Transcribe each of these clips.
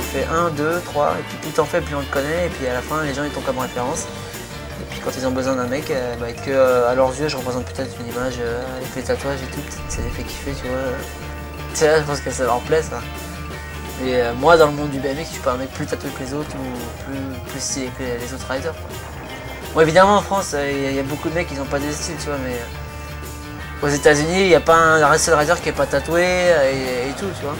fais un, deux, trois, et puis plus t'en fais, plus on te connaît, et puis à la fin, les gens ils t'ont comme référence. Et puis quand ils ont besoin d'un mec, euh, bah, et que euh, à leurs yeux, je représente peut-être une image euh, avec les tatouages et tout, ça les fait kiffer, tu vois. C'est là, je pense que ça leur plaît, ça. Et euh, moi, dans le monde du BMX, je suis pas un mec plus tatoué que les autres ou plus, stylé que les autres riders. Bon, évidemment, en France, il y, a- beaucoup de mecs qui n'ont pas de style, tu vois, mais aux États-Unis, il n'y a pas un seul rider qui est pas tatoué et tout, tu vois.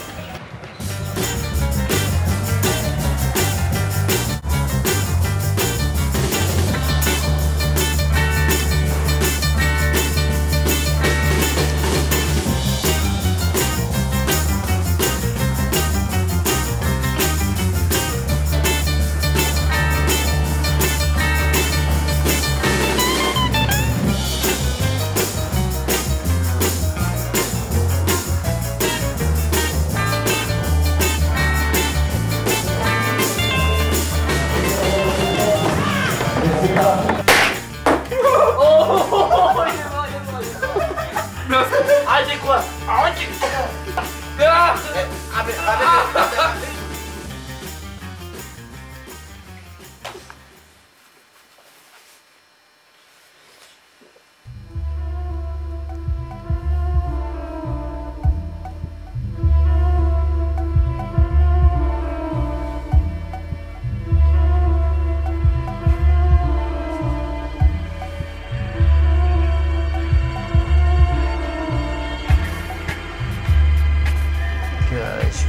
食べ食べて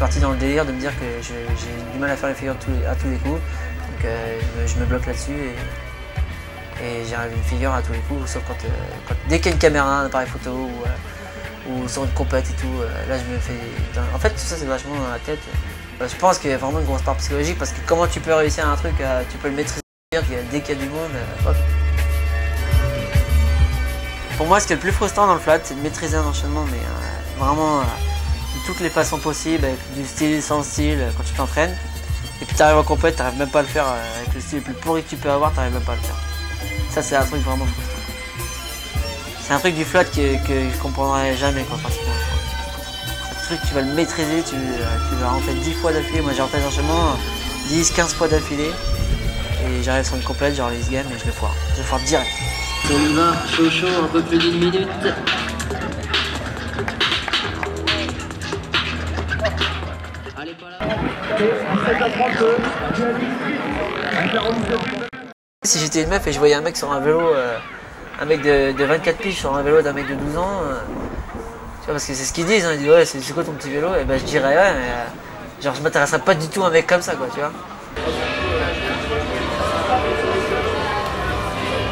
parti dans le délire de me dire que j'ai du mal à faire les figures à tous les coups. Donc euh, je, me, bloque là-dessus et, et j'arrive une figure à tous les coups, sauf quand, euh, quand- dès qu'il y a une caméra, un appareil photo ou, euh, ou sur une compète et tout, là je me fais. En fait tout ça c'est vachement dans la tête. Je pense qu'il y a vraiment une grosse part psychologique parce que comment tu peux réussir un truc, tu peux le maîtriser dès qu'il y a du monde. hop. Pour moi ce qui est le plus frustrant dans le flat c'est de maîtriser un enchaînement mais vraiment toutes les façons possibles, avec du style, sans style, euh, quand tu t'entraînes. Et puis t'arrives en compète, t'arrives même pas à le faire euh, avec le style le plus pourri que tu peux avoir, t'arrives même pas à le faire. Ça c'est un truc vraiment frustrant. C'est un truc du flat que, je comprendrai jamais quoi un truc tu vas le maîtriser, tu, euh, vas en faire 10 fois d'affilée. Moi j'ai en fait enchaînement 10, 15 fois d'affilée. Et j'arrive sur une complète, genre les game et je le foire. Je le foire direct. On y va, chaud, un peu plus d'une minute. Si j'étais une meuf et je voyais un mec sur un vélo, euh, un mec de, de 24 piges sur un vélo d'un mec de 12 ans, euh, tu vois, parce que c'est ce qu'ils disent, hein, ils disent ouais, c'est quoi ton petit vélo Et ben je dirais ouais, mais euh, genre je m'intéresserais pas du tout à un mec comme ça, quoi, tu vois.